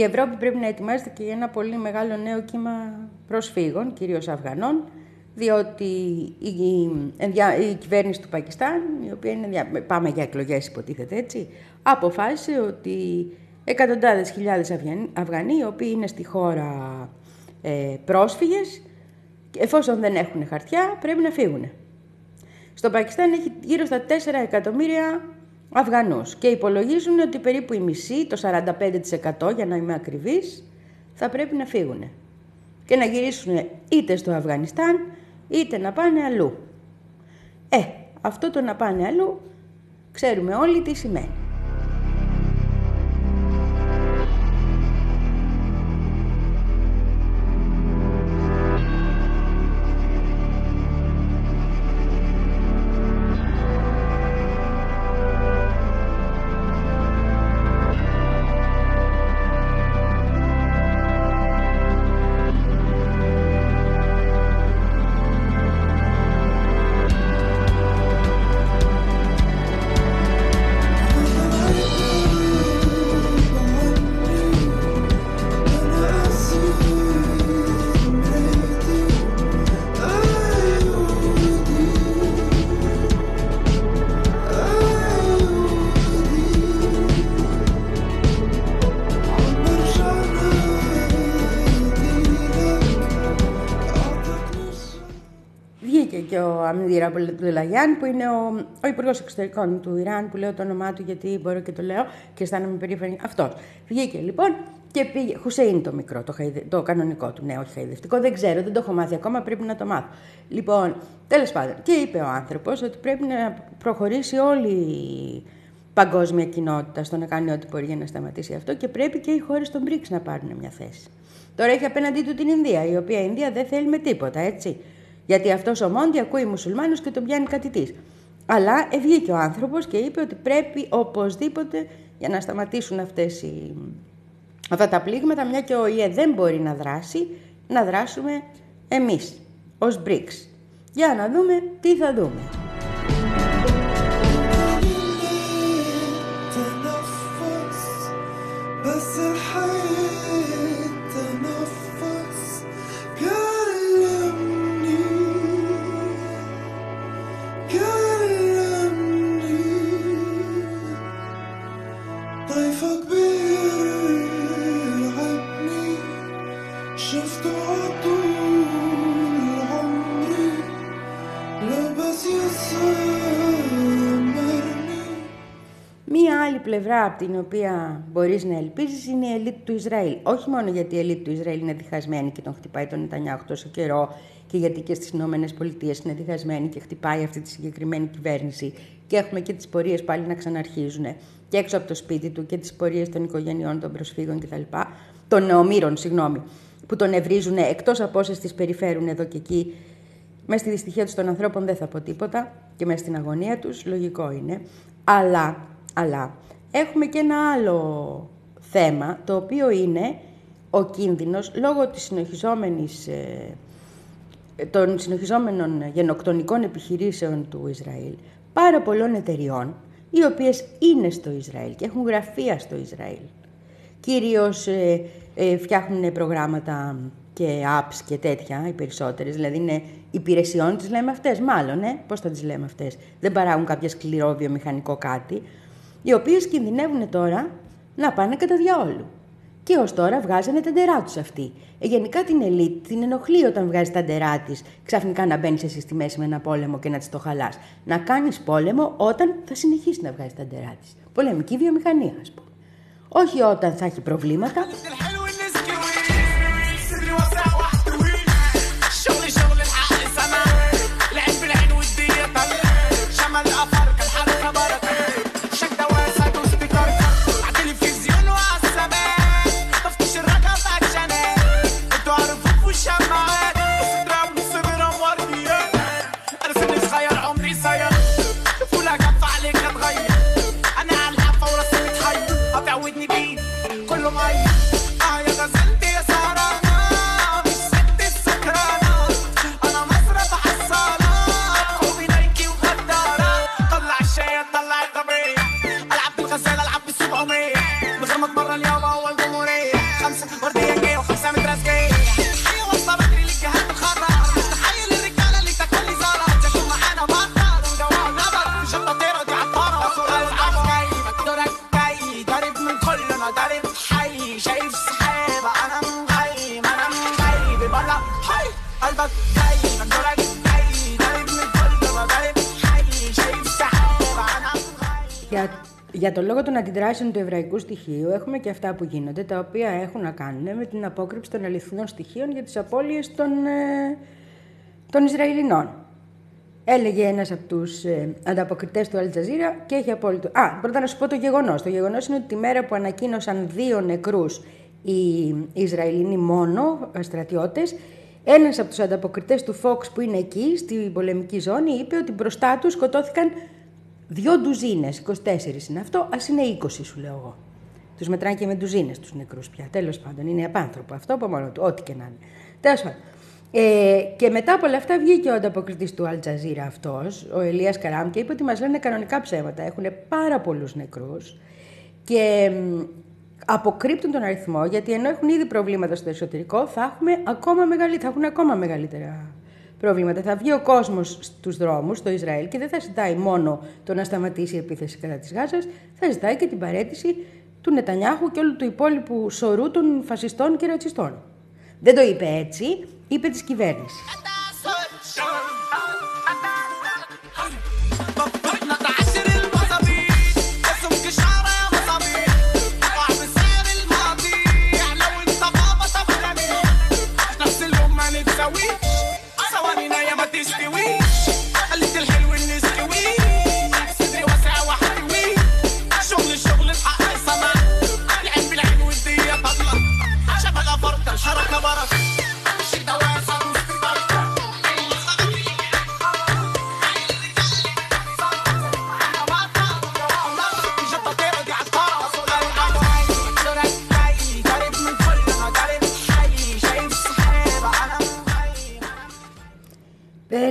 Η Ευρώπη πρέπει να ετοιμάζεται και για ένα πολύ μεγάλο νέο κύμα προσφύγων, κυρίως Αφγανών, διότι η, η, ενδια- η κυβέρνηση του Πακιστάν, η οποία είναι, δια- πάμε για εκλογές υποτίθεται έτσι, αποφάσισε ότι εκατοντάδες χιλιάδες Αυγανοί, Αφγανοί, οι οποίοι είναι στη χώρα ε, πρόσφυγες, εφόσον δεν έχουν χαρτιά, πρέπει να φύγουν. Στο Πακιστάν έχει γύρω στα 4 εκατομμύρια Αφγανούς και υπολογίζουν ότι περίπου η μισή, το 45% για να είμαι ακριβής, θα πρέπει να φύγουν και να γυρίσουν είτε στο Αφγανιστάν είτε να πάνε αλλού. Ε, αυτό το να πάνε αλλού ξέρουμε όλοι τι σημαίνει. Αμνίδη Ραμπολαγιάν, που είναι ο, ο Υπουργός Εξωτερικών του Ιράν, που λέω το όνομά του γιατί μπορώ και το λέω και αισθάνομαι περήφανη. Αυτός. Βγήκε λοιπόν και πήγε. Χουσέιν το μικρό, το, χαϊδε, το κανονικό του. Ναι, όχι χαϊδευτικό, δεν ξέρω, δεν το έχω μάθει ακόμα, πρέπει να το μάθω. Λοιπόν, τέλος πάντων, και είπε ο άνθρωπος ότι πρέπει να προχωρήσει όλη η παγκόσμια κοινότητα στο να κάνει ό,τι μπορεί για να σταματήσει αυτό και πρέπει και οι χώρες των BRICS να πάρουν μια θέση. Τώρα έχει απέναντί του την Ινδία, η οποία η Ινδία δεν θέλει με τίποτα, έτσι. Γιατί αυτός ο Μόντι ακούει μουσουλμάνους και τον πιάνει κάτι της. Αλλά βγήκε ο άνθρωπος και είπε ότι πρέπει οπωσδήποτε για να σταματήσουν αυτές οι... αυτά τα πλήγματα, μια και ο ΙΕ δεν μπορεί να δράσει, να δράσουμε εμείς ως BRICS. Για να δούμε τι θα δούμε. Πλευρά από την οποία μπορείς να ελπίζεις είναι η ελίτ του Ισραήλ. Όχι μόνο γιατί η ελίτ του Ισραήλ είναι διχασμένη και τον χτυπάει τον Νετανιάχου τόσο καιρό και γιατί και στις Ηνωμένες Πολιτείες είναι διχασμένη και χτυπάει αυτή τη συγκεκριμένη κυβέρνηση και έχουμε και τις πορείες πάλι να ξαναρχίζουν και έξω από το σπίτι του και τις πορείες των οικογενειών των προσφύγων κτλ. Των νεομήρων, συγγνώμη, που τον ευρίζουν εκτός από όσες τις περιφέρουν εδώ και εκεί μες στη δυστυχία τους των ανθρώπων δεν θα πω τίποτα και μες στην αγωνία τους, λογικό είναι. Αλλά, αλλά έχουμε και ένα άλλο θέμα, το οποίο είναι ο κίνδυνος λόγω της συνοχιζόμενης, ε, των συνοχιζόμενων γενοκτονικών επιχειρήσεων του Ισραήλ πάρα πολλών εταιριών οι οποίες είναι στο Ισραήλ και έχουν γραφεία στο Ισραήλ. Κυρίως ε, ε, φτιάχνουν προγράμματα και apps και τέτοια, οι περισσότερες, δηλαδή είναι υπηρεσιών, τις λέμε αυτές, μάλλον, ε, πώς θα τις λέμε αυτές. Δεν παράγουν κάποια σκληρό βιομηχανικό κάτι, οι οποίες κινδυνεύουν τώρα να πάνε κατά διαόλου. Και ως τώρα βγάζανε τα ντερά τους αυτοί. Ε, γενικά την ελίτ την ενοχλεί όταν βγάζει τα ντερά της ξαφνικά να μπαίνεις εσύ στη μέση με ένα πόλεμο και να της το χαλάς. Να κάνεις πόλεμο όταν θα συνεχίσει να βγάζει τα ντερά της. Πολεμική βιομηχανία, ας πούμε. Όχι όταν θα έχει προβλήματα. Για το λόγο των αντιδράσεων του εβραϊκού στοιχείου έχουμε και αυτά που γίνονται, τα οποία έχουν να κάνουν με την απόκρυψη των αληθινών στοιχείων για τις απώλειες των, ε, των Ισραηλινών. Έλεγε ένας από τους ε, ανταποκριτές του Αλτζαζίρα και έχει απόλυτο. Α, πρώτα να σου πω το γεγονός. Το γεγονός είναι ότι τη μέρα που ανακοίνωσαν δύο νεκρούς οι Ισραηλινοί μόνο στρατιώτε, ένας από τους ανταποκριτές του Fox που είναι εκεί, στην πολεμική ζώνη, είπε ότι μπροστά τους σκοτώθηκαν δύο ντουζίνες. 24 είναι αυτό, ας είναι 20, σου λέω εγώ. Τους μετράνε και με ντουζίνες τους νεκρούς πια. Τέλος πάντων, είναι απάνθρωπο αυτό από μόνο του, ό,τι και να είναι. Τέλος πάντων. Ε, και μετά από όλα αυτά βγήκε ο ανταποκριτής του Αλτζαζίρα αυτός, ο Ελία Καράμ, και είπε ότι μας λένε κανονικά ψέματα. Έχουν πάρα πολλούς νεκρούς και μ, αποκρύπτουν τον αριθμό γιατί ενώ έχουν ήδη προβλήματα στο εσωτερικό, θα, έχουμε ακόμα μεγαλύτερα, θα έχουν ακόμα μεγαλύτερα προβλήματα. Θα βγει ο κόσμος στους δρόμους, στο Ισραήλ, και δεν θα ζητάει μόνο το να σταματήσει η επίθεση κατά της Γάζας, θα ζητάει και την παρέτηση του Νετανιάχου και όλου του υπόλοιπου σωρού των φασιστών και ρατσιστών. Δεν το είπε έτσι, είπε της κυβέρνησης.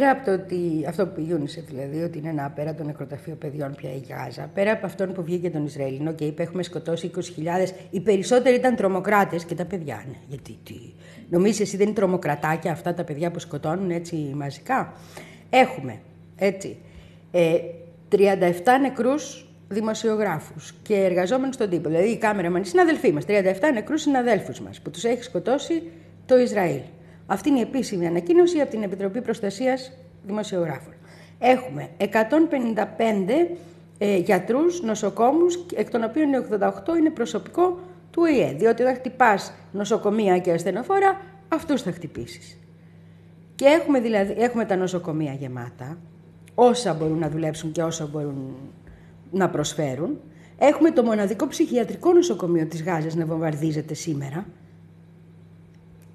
Πέρα από το ότι, αυτό που η UNICEF δηλαδή, ότι είναι ένα απέραντο νεκροταφείο παιδιών πια η Γάζα, πέρα από αυτόν που βγήκε τον Ισραηλινό και είπε έχουμε σκοτώσει 20.000, οι περισσότεροι ήταν τρομοκράτες και τα παιδιά είναι. Γιατί τι, νομίζεις εσύ δεν είναι τρομοκρατάκια αυτά τα παιδιά που σκοτώνουν έτσι μαζικά; Έχουμε, έτσι, ε, 37 νεκρούς δημοσιογράφους και εργαζόμενους στον τύπο. Δηλαδή οι κάμεραμαν, οι συναδελφοί μας, 37 νεκρούς συναδέλφους μας που τους έχει σκοτώσει το Ισραήλ. Αυτή είναι η επίσημη ανακοίνωση από την Επιτροπή Προστασίας Δημοσιογράφων. Έχουμε 155 ε, γιατρούς, νοσοκόμους, εκ των οποίων οι 88 είναι προσωπικό του ΟΗΕ. Διότι όταν χτυπάς νοσοκομεία και ασθενοφόρα, αυτούς θα χτυπήσεις. Και έχουμε, δηλαδή, έχουμε τα νοσοκομεία γεμάτα, όσα μπορούν να δουλέψουν και όσα μπορούν να προσφέρουν. Έχουμε το μοναδικό ψυχιατρικό νοσοκομείο της Γάζας να βομβαρδίζεται σήμερα.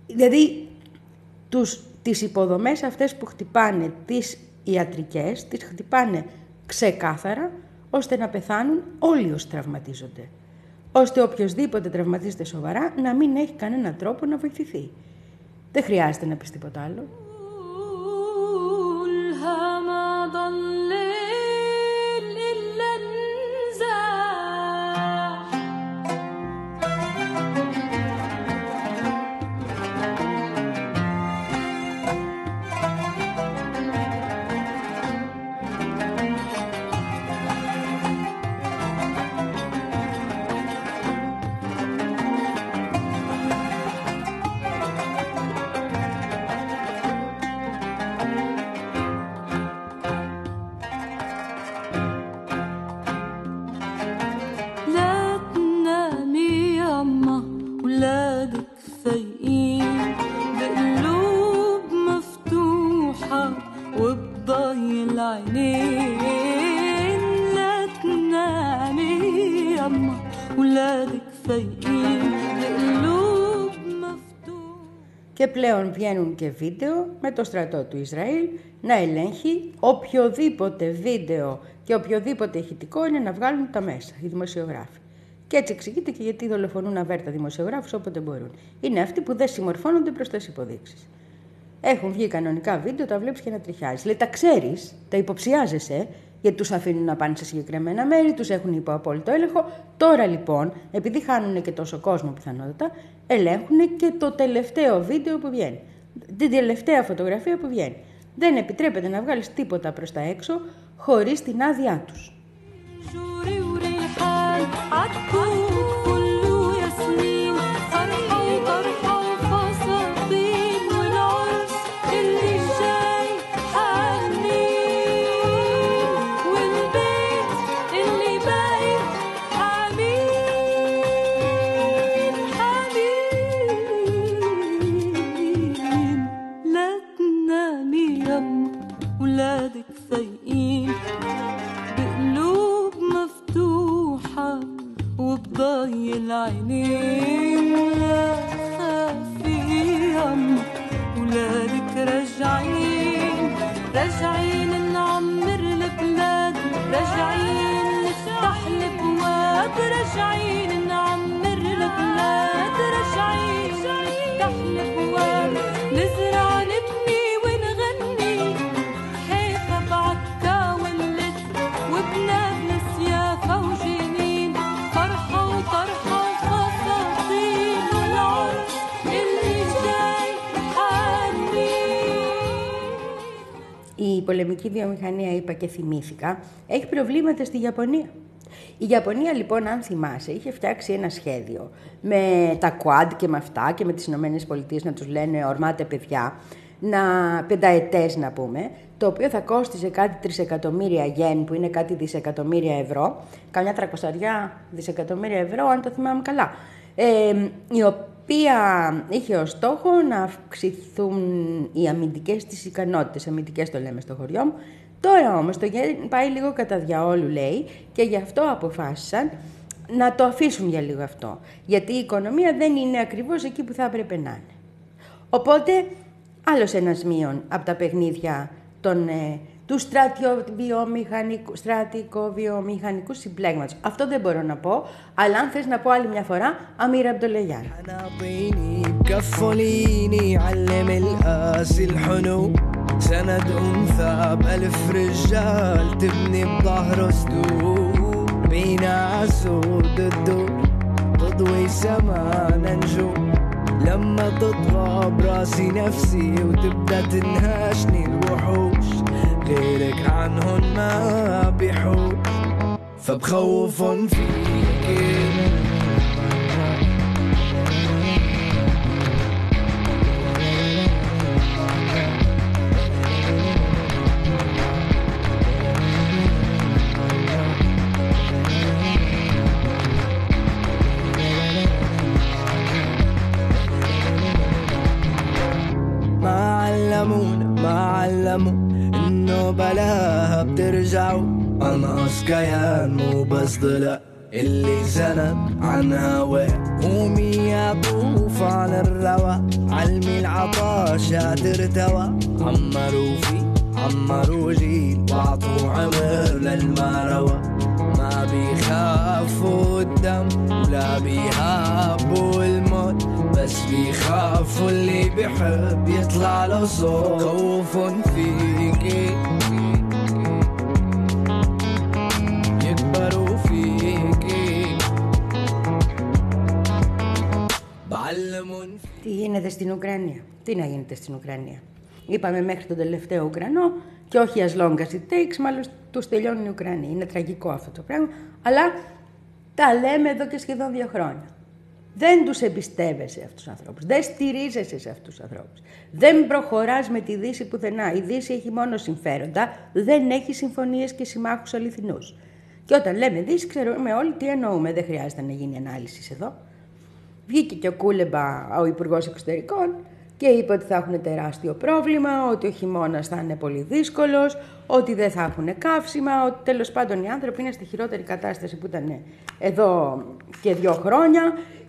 Δηλαδή, τους, τις υποδομές αυτές που χτυπάνε τις ιατρικές, τις χτυπάνε ξεκάθαρα ώστε να πεθάνουν όλοι όσοι τραυματίζονται. Ώστε οποιοδήποτε τραυματίζεται σοβαρά να μην έχει κανένα τρόπο να βοηθηθεί. Δεν χρειάζεται να πεις τίποτα άλλο. Και πλέον βγαίνουν και βίντεο με το στρατό του Ισραήλ να ελέγχει οποιοδήποτε βίντεο και οποιοδήποτε ηχητικό είναι να βγάλουν τα μέσα, οι δημοσιογράφοι. Και έτσι εξηγείται και γιατί δολοφονούν αβέρτα δημοσιογράφους όποτε μπορούν. Είναι αυτοί που δεν συμμορφώνονται προς τις υποδείξεις. Έχουν βγει κανονικά βίντεο, τα βλέπεις και να τριχιάζεις. Λέει, τα ξέρεις, τα υποψιάζεσαι, γιατί τους αφήνουν να πάνε σε συγκεκριμένα μέρη, τους έχουν υπό απόλυτο έλεγχο. Τώρα λοιπόν, επειδή χάνουν και τόσο κόσμο πιθανότατα, ελέγχουν και το τελευταίο βίντεο που βγαίνει. Την τελευταία φωτογραφία που βγαίνει. Δεν επιτρέπεται να βγάλεις τίποτα προς τα έξω χωρίς την άδειά τους. العينين. خافيهم ولادك رجعين رجعين نعمر البلاد رجعين نفتح البواب رجعين πολεμική βιομηχανία, είπα και θυμήθηκα, έχει προβλήματα στη Ιαπωνία. Η Ιαπωνία λοιπόν, αν θυμάσαι, είχε φτιάξει ένα σχέδιο με τα quad και με αυτά και με τις Ηνωμένες Πολιτείες να τους λένε ορμάτε παιδιά, να, πενταετές να πούμε, το οποίο θα κόστιζε κάτι τρισεκατομμύρια γεν, που είναι κάτι δισεκατομμύρια ευρώ, καμιά τρακοσαριά δισεκατομμύρια ευρώ, αν το θυμάμαι καλά. Ε, η οποία είχε ως στόχο να αυξηθούν οι αμυντικές της ικανότητες, αμυντικές το λέμε στο χωριό μου. Τώρα όμως το γεν πάει λίγο κατά διαόλου λέει και γι' αυτό αποφάσισαν να το αφήσουν για λίγο αυτό. Γιατί η οικονομία δεν είναι ακριβώς εκεί που θα έπρεπε να είναι. Οπότε, άλλος ένας μείον από τα παιχνίδια των, ε, του στρατιοβιομηχανικού, στρατικοβιομηχανικού συμπλέγματος. Αυτό δεν μπορώ να πω, αλλά αν θες να πω άλλη μια φορά, Αμύρα Αμπτολεγιάν. حناطيني بكفوليني علم القاسي الحنو سند أنثى بألف رجال تبني بظهره سدود بينا عسود الدور تضوي سمانا نجوم لما تطغى براسي نفسي وتبدا تنهاشني الوحوش غيرك عنهن ما بيحوش فبخوفن فيك. ما علمونا ما علموا إنه بلاها بترجعوا. انقص كيان مو بس ضلع. اللي زنب عن هواه قومي يا طوف عن الروا علمي العطاشة ترتوى. عمروا في عمروا جيل. واعطوا عمر للما روى ما بيخافوا الدم ولا بيهابوا الموت. بس بيخافوا اللي بيحب يطلع له صوت خوف فيكي يكبروا فيكي بعلمون Τι γίνεται στην Ουκρανία. Τι να γίνεται στην Ουκρανία. Είπαμε μέχρι τον τελευταίο Ουκρανό και όχι as long as it takes, μάλλον του τελειώνουν οι Ουκρανοί. Είναι τραγικό αυτό το πράγμα. Αλλά τα λέμε εδώ και σχεδόν δύο χρόνια. Δεν τους εμπιστεύεσαι αυτούς τους ανθρώπους. Δεν στηρίζεσαι σε αυτούς τους ανθρώπους. Δεν προχωράς με τη Δύση πουθενά. Η Δύση έχει μόνο συμφέροντα. Δεν έχει συμφωνίες και συμμάχους αληθινούς. Και όταν λέμε Δύση, ξέρουμε όλοι τι εννοούμε. Δεν χρειάζεται να γίνει ανάλυσης εδώ. Βγήκε και ο Κούλεμπα, ο Υπουργός Εξωτερικών, και είπε ότι θα έχουν τεράστιο πρόβλημα, ότι ο χειμώνας θα είναι πολύ δύσκολος, ότι δεν θα έχουν καύσιμα, ότι τέλος πάντων οι άνθρωποι είναι στη χειρότερη κατάσταση που ήταν εδώ και δύο χρόνια.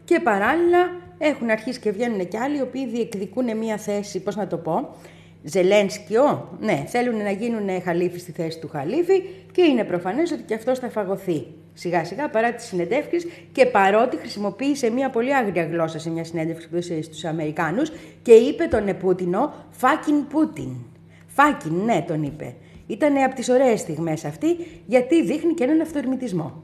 Και παράλληλα έχουν αρχίσει και βγαίνουν και άλλοι οι οποίοι διεκδικούν μια θέση, πώς να το πω, Ζελένσκιο, ναι, θέλουν να γίνουν χαλίφη στη θέση του χαλίφη και είναι προφανές ότι και αυτός θα φαγωθεί σιγά σιγά παρά τις συνεντεύξεις και παρότι χρησιμοποίησε μια πολύ άγρια γλώσσα σε μια συνέντευξη που έδωσε στους Αμερικάνους και είπε τον Πούτινο «fucking Putin». «Fucking», ναι, τον είπε. Ήταν από τις ωραίες στιγμές αυτή γιατί δείχνει και έναν αυτορμητισμό.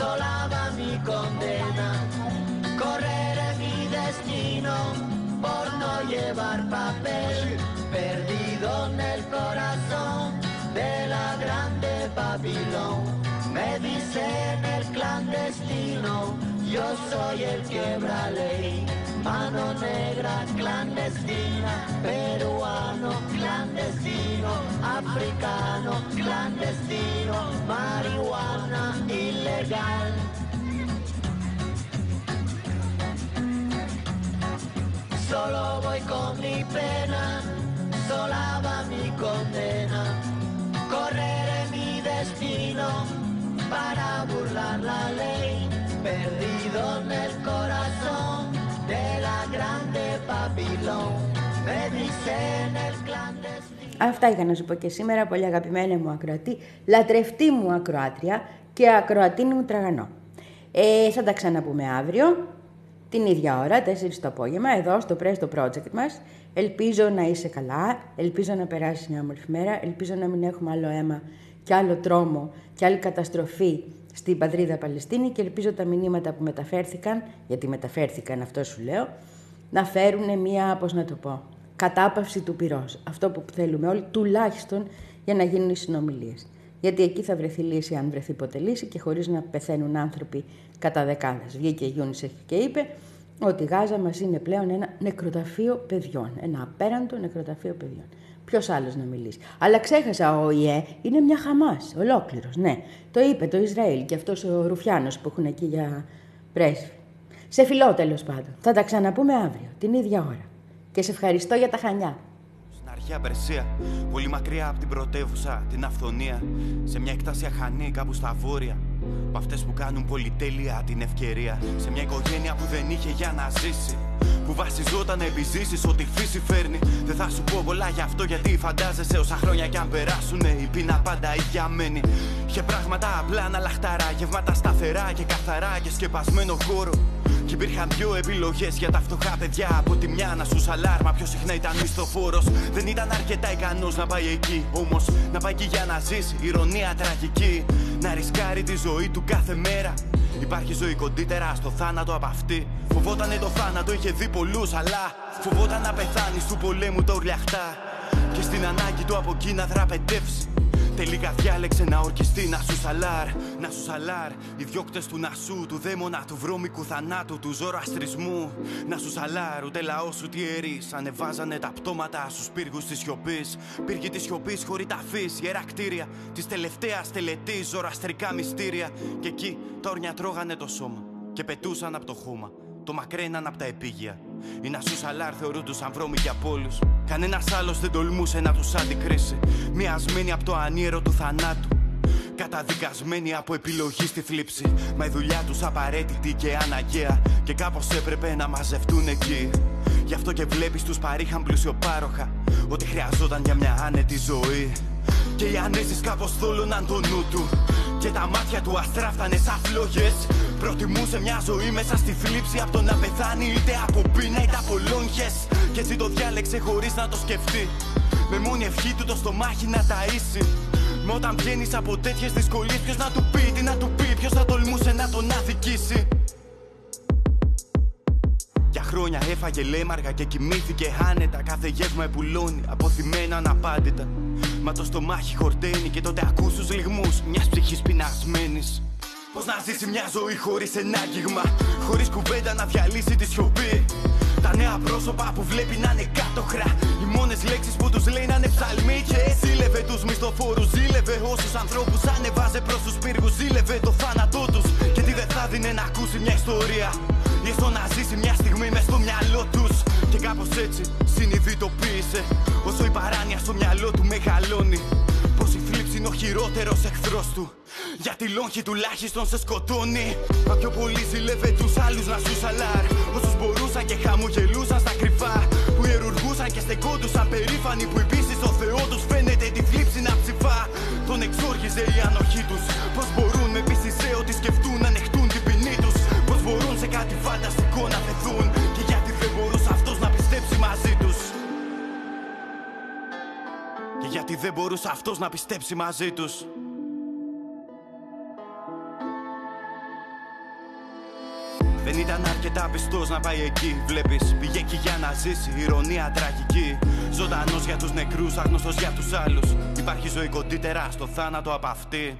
sola va mi condena. Correré mi destino por no llevar papel, perdido en el corazón de la grande Babilón. Me dicen el clandestino, yo soy el quebra ley. Mano negra clandestina, peruano clandestino, africano clandestino, marihuana ilegal. Solo voy con mi pena, sola va mi condena. Correré mi destino para burlar la ley, perdido en el corazón Αυτά είχα να σου πω και σήμερα, πολύ αγαπημένη μου ακροατή, λατρευτή μου ακροάτρια και ακροατίνη μου τραγανό. Ε, θα τα ξαναπούμε αύριο, την ίδια ώρα, 4 το απόγευμα, εδώ στο Presto Project μας. Ελπίζω να είσαι καλά, ελπίζω να περάσεις μια όμορφη μέρα, ελπίζω να μην έχουμε άλλο αίμα και άλλο τρόμο και άλλη καταστροφή στην πατρίδα Παλαιστίνη και ελπίζω τα μηνύματα που μεταφέρθηκαν, γιατί μεταφέρθηκαν αυτό σου λέω, να φέρουν μία, πώς να το πω, κατάπαυση του πυρός. Αυτό που θέλουμε όλοι, τουλάχιστον για να γίνουν οι συνομιλίες. Γιατί εκεί θα βρεθεί λύση, αν βρεθεί ποτέ λύση και χωρίς να πεθαίνουν άνθρωποι κατά δεκάδες. Βγήκε η UNICEF και είπε ότι η Γάζα μας είναι πλέον ένα νεκροταφείο παιδιών. Ένα απέραντο νεκροταφείο παιδιών. Ποιος άλλος να μιλήσει. Αλλά ξέχασα, ο ΙΕ είναι μια χαμάς, ολόκληρος. Ναι, το είπε το Ισραήλ και αυτός ο Ρουφιάνος που έχουν εκεί για πρέσβη. Σε φιλό τέλος πάντων. Θα τα ξαναπούμε αύριο, την ίδια ώρα. Και σε ευχαριστώ για τα χανιά. Στην αρχαία Περσία, πολύ μακριά από την πρωτεύουσα, την αυθονία. Σε μια εκτάσια χανή κάπου στα βόρεια. Από αυτές που κάνουν πολυτέλεια την ευκαιρία. Σε μια οικογένεια που δεν είχε για να ζήσει. Που βασιζόταν να επιζήσεις ό,τι η φύση φέρνει. Δεν θα σου πω πολλά γι' αυτό γιατί φαντάζεσαι όσα χρόνια κι αν περάσουνε. Η πείνα πάντα ίδια μένει. Είχε πράγματα απλά να λαχταρά, γεύματα σταθερά και καθαρά και σκεπασμένο χώρο. Και υπήρχαν δύο επιλογές για τα φτωχά παιδιά. Από τη μια να σου σαλάρμα, πιο συχνά ήταν μισθοφόρος. Δεν ήταν αρκετά ικανός να πάει εκεί. Όμως να πάει εκεί για να ζήσει, ηρωνία τραγική. Να ρισκάρει τη ζωή του κάθε μέρα. Υπάρχει ζωή κοντύτερα στο θάνατο από αυτή. Φοβότανε το θάνατο, είχε δει πολλούς, αλλά φοβόταν να πεθάνει του πολέμου τα ουρλιαχτά. Και στην ανάγκη του από εκεί να δραπετεύσει. Τελικά διάλεξε να ορκιστεί να σου σαλάρ Να σου σαλάρ. Οι διώκτες του νασού Του δαίμονα του βρώμικου θανάτου Του ζωροαστρισμού Να σου σαλάρ Ούτε λαός σου τιερείς Ανεβάζανε τα πτώματα στους πύργους της σιωπής. Πύργοι της σιωπής χωρί ταφής Ιερά κτίρια. Της τελευταίας τελετής Ζωροαστρικά μυστήρια. Και εκεί τα όρνια τρώγανε το σώμα Και πετούσαν από το χώμα. Το μακραίναν από τα επίγεια. Οι Νασού Σαλάρ θεωρούνταν βρώμικοι από όλου. Κανένας άλλος δεν τολμούσε να τους αντικρίσει. Μοιασμένοι από το ανίερο του θανάτου. Καταδικασμένοι από επιλογή στη θλίψη. Μα η δουλειά τους απαραίτητη και αναγκαία. Και κάπως έπρεπε να μαζευτούν εκεί. Γι' αυτό και βλέπεις τους παρήχαν πλουσιοπάροχα. Ότι χρειαζόταν για μια άνετη ζωή. Και οι ανέσεις κάπως θόλωναν το νου του Και τα μάτια του αστράφτανε σαν φλόγες. Προτιμούσε μια ζωή μέσα στη θλίψη. Από το να πεθάνει είτε από πείνα είτε από λόγχες. Και έτσι το διάλεξε χωρίς να το σκεφτεί. Με μόνη ευχή του το στομάχι να ταΐσει. Μα όταν βγαίνεις από τέτοιες δυσκολίες Ποιος να του πει, τι να του πει Ποιος θα τολμούσε να τον αδικήσει για χρόνια έφαγε λέμαργα και κοιμήθηκε άνετα. Κάθε γεύμα επουλώνει, αποθυμένα αναπάντητα. Μα το στομάχι χορταίνει και τότε ακούς τους λιγμούς μιας ψυχής πεινασμένης. Πώς να ζήσει μια ζωή χωρίς ένα άγγιγμα, χωρίς κουβέντα να διαλύσει τη σιωπή. Τα νέα πρόσωπα που βλέπει να είναι κάτοχρα. Οι μόνες λέξεις που τους λέει να είναι ψαλμοί. Και ζήλευε τους μισθοφόρους, ζήλευε όσους ανθρώπους ανεβάζε προς τους πύργους. Ζήλευε το θάνατό τους. Και τι δεν θα δίνε να ακούσει μια ιστορία. Ή έστω να ζήσει μια στιγμή μες στο μυαλό τους. Και κάπως έτσι συνειδητοποίησε Όσο η παράνοια στο μυαλό του μεγαλώνει. Πως η θλίψη είναι ο χειρότερος εχθρός του. Για τη λόγχη τουλάχιστον σε σκοτώνει. Μα πιο πολύ ζηλεύε τους άλλους να σου σαλάρ Όσους μπορούσαν και χαμογελούσαν στα κρυφά. Που ιερουργούσαν και στεκόντουσαν περήφανοι. Που επίσης ο Θεός τους φαίνεται τη θλίψη να ψηφά. Τον εξόργιζε η ανοχή τους. Πως μπορούν με πίστη ότι σκεφτούν να μπορούν σε κάτι φανταστικό να θεθούν. Και γιατί δεν μπορούσε αυτός να πιστέψει μαζί τους. Και γιατί δεν μπορούσε αυτός να πιστέψει μαζί τους. Δεν ήταν αρκετά πιστός να πάει εκεί Βλέπεις. Πήγε εκεί για να ζήσει Ηρωνία τραγική. Ζωντανός για τους νεκρούς Άγνωστος για τους άλλους. Υπάρχει ζωή κοντύτερα στο θάνατο από αυτή